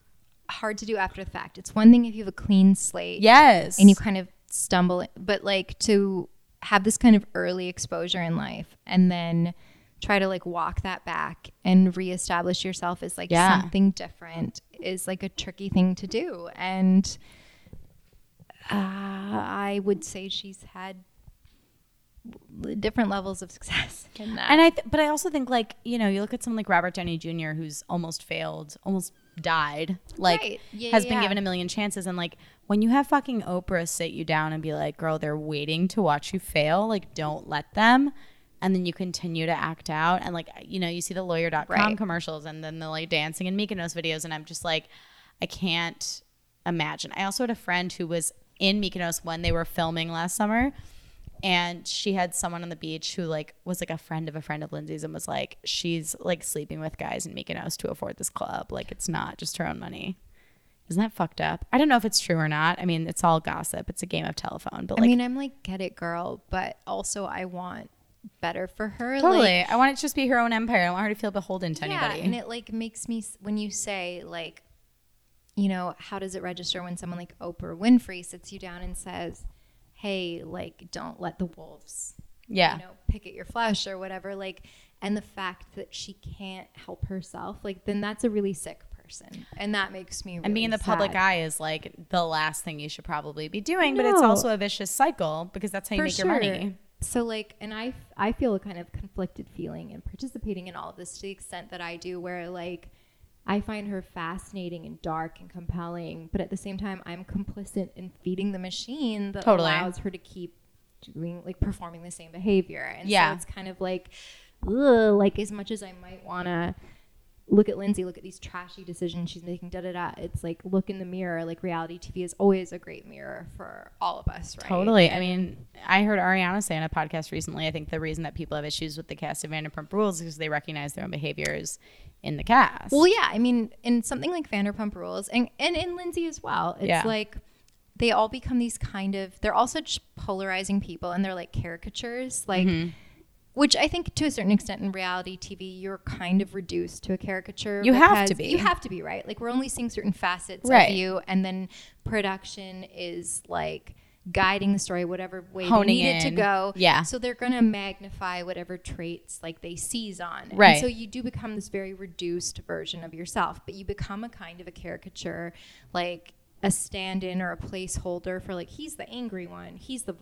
hard to do after the fact. It's one thing if you have a clean slate,
yes,
and you kind of stumble, but like to have this kind of early exposure in life and then try to like walk that back and reestablish yourself as like
Yeah.
something different is like a tricky thing to do, and uh, I would say she's had different levels of success in that.
And I, th- but I also think like you know, you look at someone like Robert Downey Jr., who's almost failed, almost died, like
Right. Yeah,
has
yeah,
been
yeah.
given a million chances, and like when you have fucking Oprah sit you down and be like, "Girl, they're waiting to watch you fail. Like, don't let them." And then you continue to act out, and like you know, you see the lawyer.com
Right.
commercials, and then the like dancing and Mykonos videos, and I'm just like, I can't imagine. I also had a friend who was in Mykonos when they were filming last summer, and she had someone on the beach who like was like a friend of a friend of Lindsay's and was like, she's like sleeping with guys in Mykonos to afford this club. Like it's not just her own money. Isn't that fucked up? I don't know if it's true or not. I mean, it's all gossip. It's a game of telephone. But like, I
mean, I'm like, get it, girl, but also I want better for her.
totally.
Like,
I want it to just be her own empire. I don't want her to feel beholden to
yeah,
anybody.
and it like makes me when you say like, you know, how does it register when someone like Oprah Winfrey sits you down and says, "Hey, like, don't let the wolves,
yeah.
you know, pick at your flesh or whatever." Like, and the fact that she can't help herself, like, then that's a really sick person, and that makes me. Really
and being in the public eye is like the last thing you should probably be doing, but it's also a vicious cycle because that's how you
For
make your money.
So like, and I I feel a kind of conflicted feeling in participating in all of this to the extent that I do, where like I find her fascinating and dark and compelling, but at the same time, I'm complicit in feeding the machine that
Totally.
allows her to keep doing like performing the same behavior. And
Yeah.
so it's kind of like, ugh, like as much as I might want to look at Lindsay, look at these trashy decisions she's making, da da da. It's like look in the mirror. Like reality TV is always a great mirror for all of us, right?
Totally. I mean, I heard Ariana say on a podcast recently, I think the reason that people have issues with the cast of Vanderpump Rules is because they recognize their own behaviors in the cast.
Well, yeah. I mean, in something like Vanderpump Rules, and and in Lindsay as well, it's
Yeah.
like they all become these kind of. They're all such polarizing people, and they're like caricatures, like.
Mm-hmm.
Which I think, to a certain extent, in reality TV, you're kind of reduced to a caricature.
You have to be.
You have to be right. Like we're only seeing certain facets
Right.
of you, and then production is like guiding the story whatever way
Honing
they need it to go.
Yeah.
So they're gonna magnify whatever traits like they seize on. And
Right.
so you do become this very reduced version of yourself, but you become a kind of a caricature, like a stand-in or a placeholder for like he's the angry one, he's the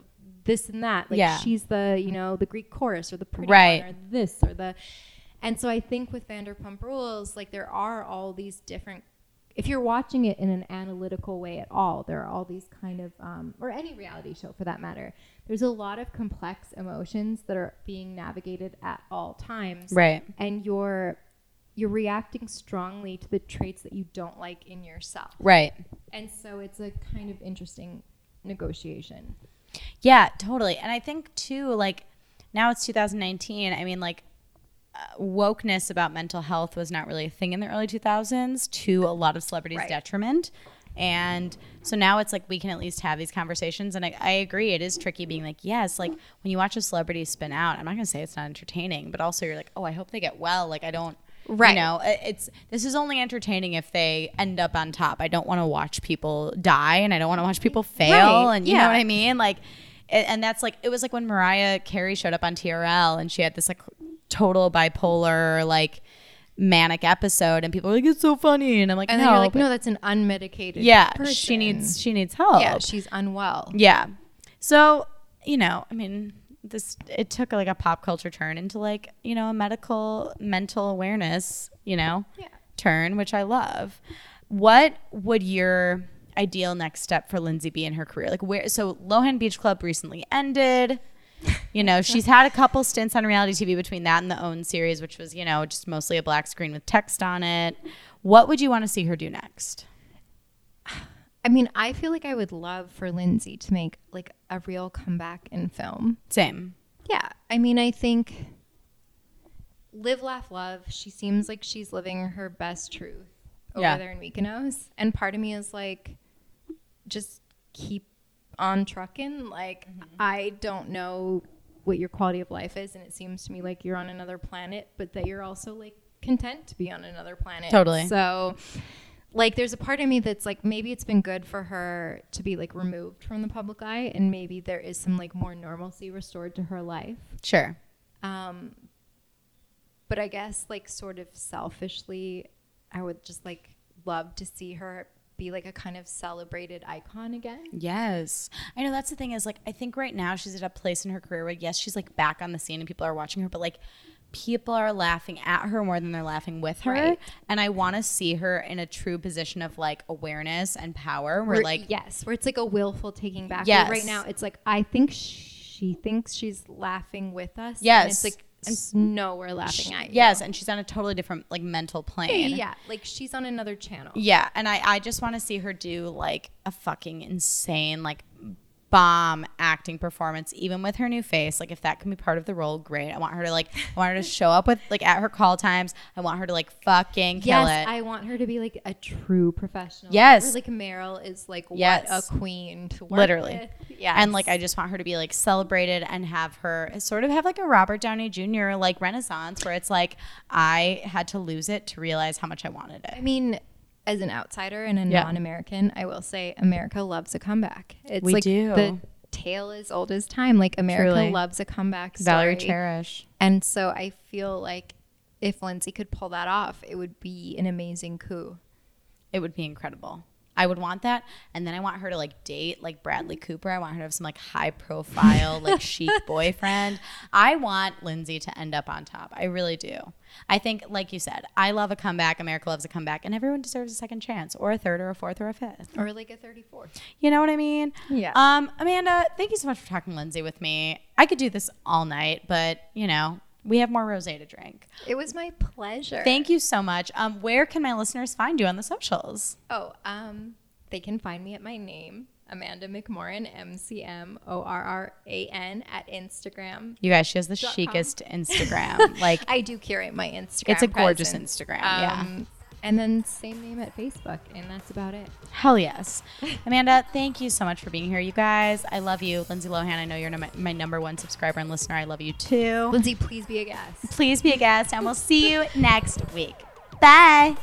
this and that, like
Yeah.
she's the you know the Greek chorus or the pretty
Right.
one or this or the, and so I think with Vanderpump Rules, like there are all these different. If you're watching it in an analytical way at all, there are all these kind of, um, or any reality show for that matter, there's a lot of complex emotions that are being navigated at all times
right.
and you're you're reacting strongly to the traits that you don't like in yourself
Right.
and so it's a kind of interesting negotiation
Yeah, totally. And I think too, like now it's 2019. I mean, like uh, wokeness about mental health was not really a thing in the early 2000s to a lot of celebrities'
Right.
detriment. And so now it's like we can at least have these conversations. And I, I agree, it is tricky being like, yes, like when you watch a celebrity spin out, I'm not going to say it's not entertaining, but also you're like, oh, I hope they get well. Like, I don't.
Right.
You know, it's this is only entertaining if they end up on top. I don't want to watch people die, and I don't want to watch people fail,
Right,
and you know what I mean. Like, and, that's like it was like when Mariah Carey showed up on TRL, and she had this like total bipolar like manic episode, and people were like, "It's so funny," and I'm like,
and
"No,
then you're like no that's an unmedicated
yeah, she needs she needs help."
yeah she's unwell
Yeah. So, you know, I mean, this it took like a pop culture turn into like, you know, a medical mental awareness, you know,
Yeah.
turn, which I love. What would your ideal next step for Lindsay be in her career? Like where so Lohan Beach Club recently ended. You know, she's had a couple stints on reality TV between that and the OWN series, which was, you know, just mostly a black screen with text on it. What would you want to see her do next?
I mean i feel like i would love for lindsay to make like a real comeback in film
Same.
Yeah, I mean, I think live, laugh, love. She seems like she's living her best truth over
Yeah.
there in Mykonos, and part of me is like, just keep on trucking. Like, mm-hmm. I don't know what your quality of life is, and it seems to me like you're on another planet, but that you're also like content to be on another planet.
Totally.
So. Like there's a part of me that's like maybe it's been good for her to be like removed from the public eye and maybe there is some like more normalcy restored to her life.
Sure.
Um, but I guess like sort of selfishly, I would just like love to see her be like a kind of celebrated icon again.
Yes. I know that's the thing is like I think right now she's at a place in her career where yes, she's like back on the scene and people are watching her, but like people are laughing at her more than they're laughing with her.
Right.
And I want to see her in a true position of like awareness and power where
Where-
like
yes, where it's like a willful taking back.
Yes.
Where right now it's like I think she thinks she's laughing with us. and
Yes.
it's like s- no, we're laughing at you.
yes, and she's on a totally different like mental plane.
yeah, like she's on another channel.
Yeah, and I, I just want to see her do like a fucking insane like bomb acting performance, even with her new face. Like if that can be part of the role, great. I want her to like, I want her to show up with like at her call times. I want her to like fucking kill
yes,
it.
I want her to be like a true professional.
Yes.
Or like Meryl is like
Yes.
what a queen to work
Literally.
with. Yeah.
And like I just want her to be like celebrated and have her sort of have like a Robert Downey Jr. like renaissance where it's like I had to lose it to realize how much I wanted it.
I mean, as an outsider and a
Yeah.
non-American, I will say America loves a comeback. It's
We
like
do.
the tale is old as time. Like America
Truly.
loves a comeback story.
Valerie Cherish.
And so I feel like if Lindsay could pull that off, it would be an amazing coup.
It would be incredible. I would want that. And then I want her to like date like Bradley Cooper. I want her to have some like high profile, like chic boyfriend. I want Lindsay to end up on top. I really do. I think, like you said, I love a comeback. America loves a comeback. And everyone deserves a second chance or a third or a fourth or a fifth.
Or like a thirty-fourth.
You know what I mean?
Yeah.
Um, Amanda, thank you so much for talking Lindsay with me. I could do this all night, but you know, we have more rosé to drink.
It was my pleasure.
Thank you so much. Um, where can my listeners find you on the socials?
Oh, um, they can find me at my name, Amanda McMorran, M C M O R R A N, at Instagram.
You guys, she has the
com.
chicest Instagram. like
I do curate my Instagram.
it's a gorgeous
presence.
Instagram. yeah.
Um, And then same name at Facebook, and that's about it.
Hell yes. Amanda, thank you so much for being here. You guys, I love you. Lindsay Lohan, I know you're my, my number one subscriber and listener. I love you too.
Lindsay, please be a guest.
Please be a guest, and we'll see you next week. Bye.